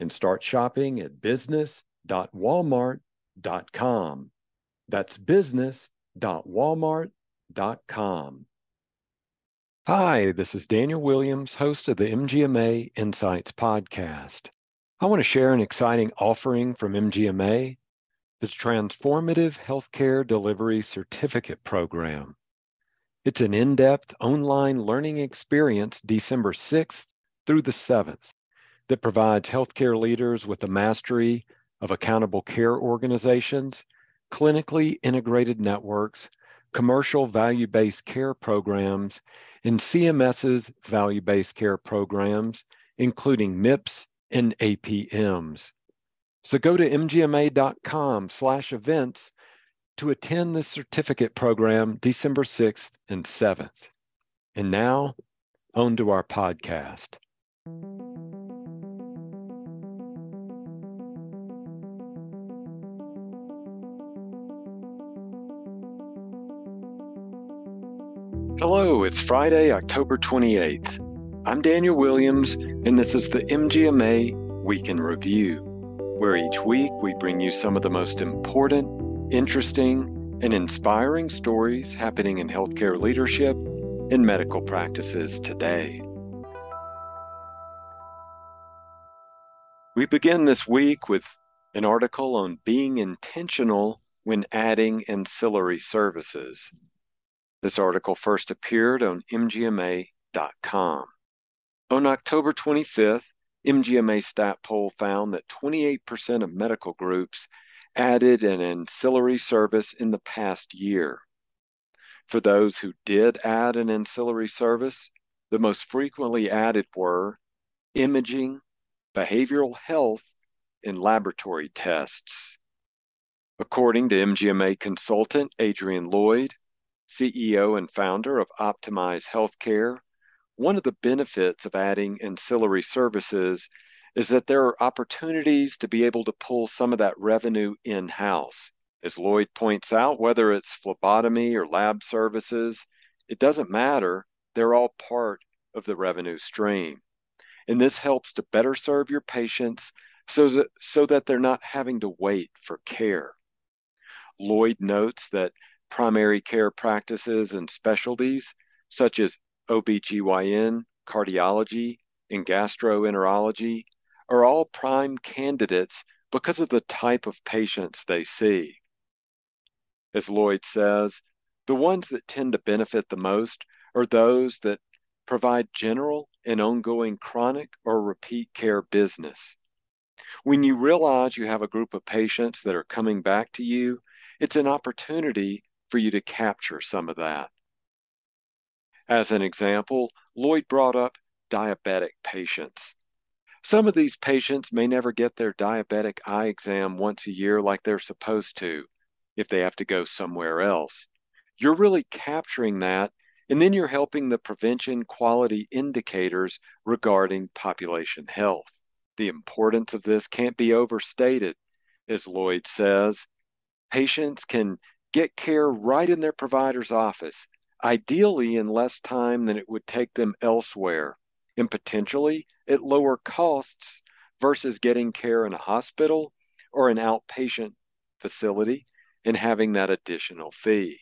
and start shopping at business.walmart.com. That's business.walmart.com. Hi, this is Daniel Williams, host of the MGMA Insights podcast. I want to share an exciting offering from MGMA, the Transformative Healthcare Delivery Certificate Program. It's an in depth online learning experience December 6th through the 7th that provides healthcare leaders with the mastery of accountable care organizations, clinically integrated networks, commercial value based care programs, and CMS's value based care programs, including MIPS and APMs. So go to mgma.com slash events to attend the certificate program December 6th and 7th. And now, on to our podcast. Hello, it's Friday, October 28th. I'm Daniel Williams, and this is the MGMA Week in Review, where each week we bring you some of the most important, interesting, and inspiring stories happening in healthcare leadership and medical practices today. We begin this week with an article on being intentional when adding ancillary services. This article first appeared on MGMA.com. On October 25th, MGMA Stat Poll found that 28% of medical groups added an ancillary service in the past year. For those who did add an ancillary service, the most frequently added were imaging, behavioral health, and laboratory tests. According to MGMA consultant Adrian Lloyd, CEO and founder of Optimize Healthcare, one of the benefits of adding ancillary services is that there are opportunities to be able to pull some of that revenue in house. As Lloyd points out, whether it's phlebotomy or lab services, it doesn't matter. They're all part of the revenue stream. And this helps to better serve your patients so that, so that they're not having to wait for care. Lloyd notes that primary care practices and specialties such as OBGYN, cardiology, and gastroenterology are all prime candidates because of the type of patients they see. As Lloyd says, the ones that tend to benefit the most are those that provide general and ongoing chronic or repeat care business. When you realize you have a group of patients that are coming back to you, it's an opportunity for you to capture some of that. As an example, Lloyd brought up diabetic patients. Some of these patients may never get their diabetic eye exam once a year like they're supposed to if they have to go somewhere else. You're really capturing that, and then you're helping the prevention quality indicators regarding population health. The importance of this can't be overstated. As Lloyd says, patients can get care right in their provider's office, ideally in less time than it would take them elsewhere, and potentially at lower costs versus getting care in a hospital or an outpatient facility and having that additional fee.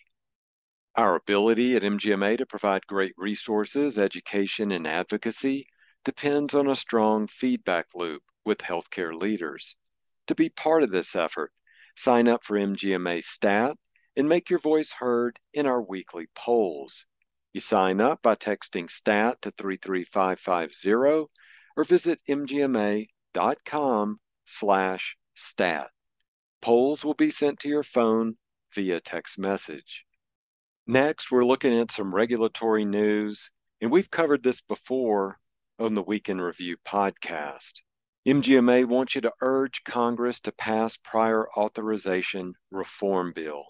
Our ability at MGMA to provide great resources, education, and advocacy depends on a strong feedback loop with healthcare leaders. To be part of this effort, sign up for MGMA STAT and make your voice heard in our weekly polls. You sign up by texting STAT to 33550 or visit mgma.com slash stat. Polls will be sent to your phone via text message. Next, we're looking at some regulatory news, and we've covered this before on the Week in Review podcast. MGMA wants you to urge Congress to pass prior authorization reform bill.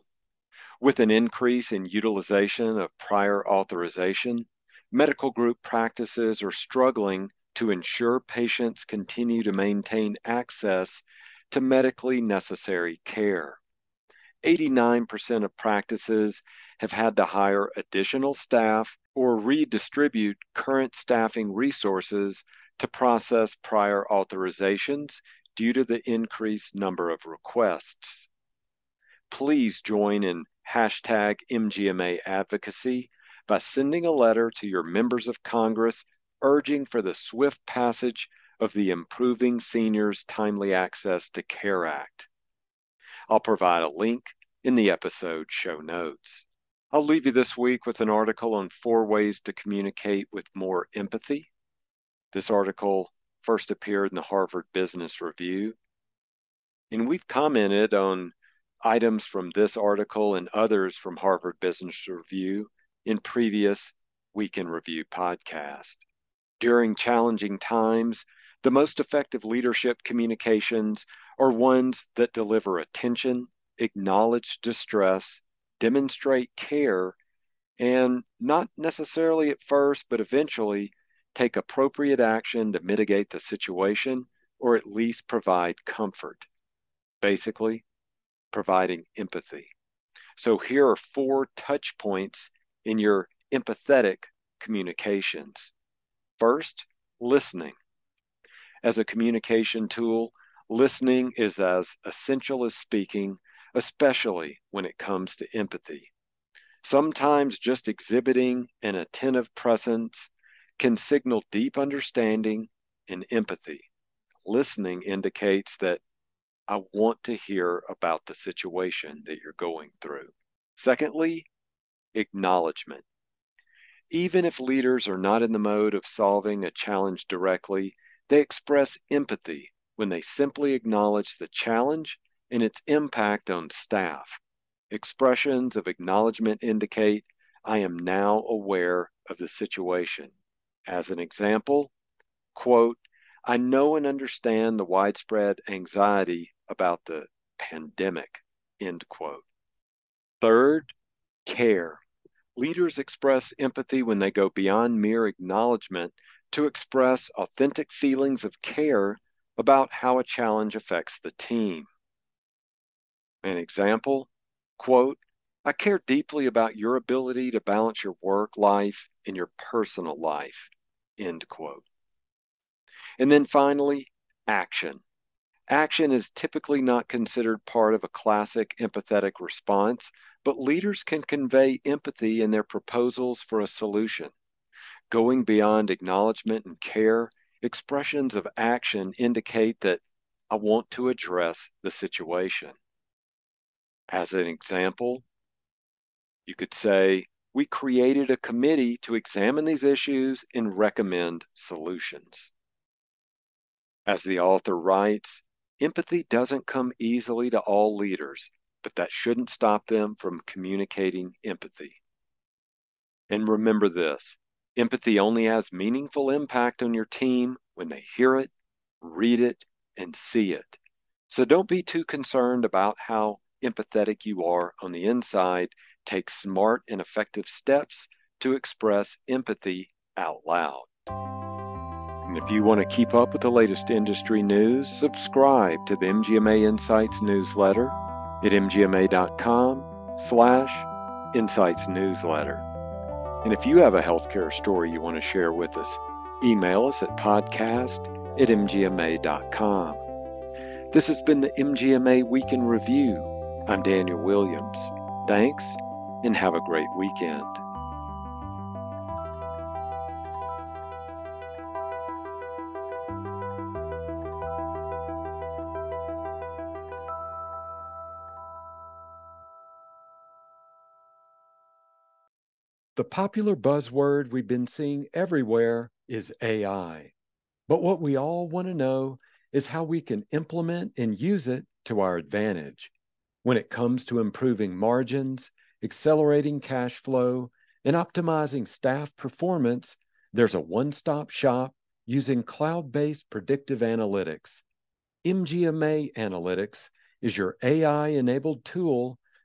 With an increase in utilization of prior authorization, medical group practices are struggling to ensure patients continue to maintain access to medically necessary care. 89% of practices have had to hire additional staff or redistribute current staffing resources to process prior authorizations due to the increased number of requests. Please join in hashtag MGMA advocacy by sending a letter to your members of Congress urging for the swift passage of the Improving Seniors Timely Access to Care Act. I'll provide a link in the episode show notes. I'll leave you this week with an article on four ways to communicate with more empathy this article first appeared in the Harvard Business Review. And we've commented on items from this article and others from Harvard Business Review in previous Week in Review podcast. During challenging times, the most effective leadership communications are ones that deliver attention, acknowledge distress, demonstrate care, and not necessarily at first, but eventually take appropriate action to mitigate the situation or at least provide comfort. Basically, providing empathy. So here are four touch points in your empathetic communications. First, listening. As a communication tool, listening is as essential as speaking, especially when it comes to empathy. Sometimes just exhibiting an attentive presence can signal deep understanding and empathy. Listening indicates that I want to hear about the situation that you're going through. Secondly, acknowledgement. Even if leaders are not in the mode of solving a challenge directly, they express empathy when they simply acknowledge the challenge and its impact on staff. Expressions of acknowledgement indicate I am now aware of the situation. As an example, quote, I know and understand the widespread anxiety about the pandemic, end quote. Third, care. Leaders express empathy when they go beyond mere acknowledgement to express authentic feelings of care about how a challenge affects the team. An example, quote, I care deeply about your ability to balance your work life and your personal life. End quote. And then finally, action. Action is typically not considered part of a classic empathetic response, but leaders can convey empathy in their proposals for a solution. Going beyond acknowledgement and care, expressions of action indicate that I want to address the situation. As an example, you could say, We created a committee to examine these issues and recommend solutions. As the author writes, empathy doesn't come easily to all leaders, but that shouldn't stop them from communicating empathy. And remember this empathy only has meaningful impact on your team when they hear it, read it, and see it. So don't be too concerned about how empathetic you are on the inside take smart and effective steps to express empathy out loud. And if you want to keep up with the latest industry news, subscribe to the MGMA Insights newsletter at mgma.com slash insights newsletter. And if you have a healthcare story you want to share with us, email us at podcast at mgma.com. This has been the MGMA Week in Review. I'm Daniel Williams. Thanks and have a great weekend. The popular buzzword we've been seeing everywhere is AI. But what we all want to know is how we can implement and use it to our advantage. When it comes to improving margins, accelerating cash flow, and optimizing staff performance, there's a one stop shop using cloud-based predictive analytics. MGMA Analytics is your AI-enabled tool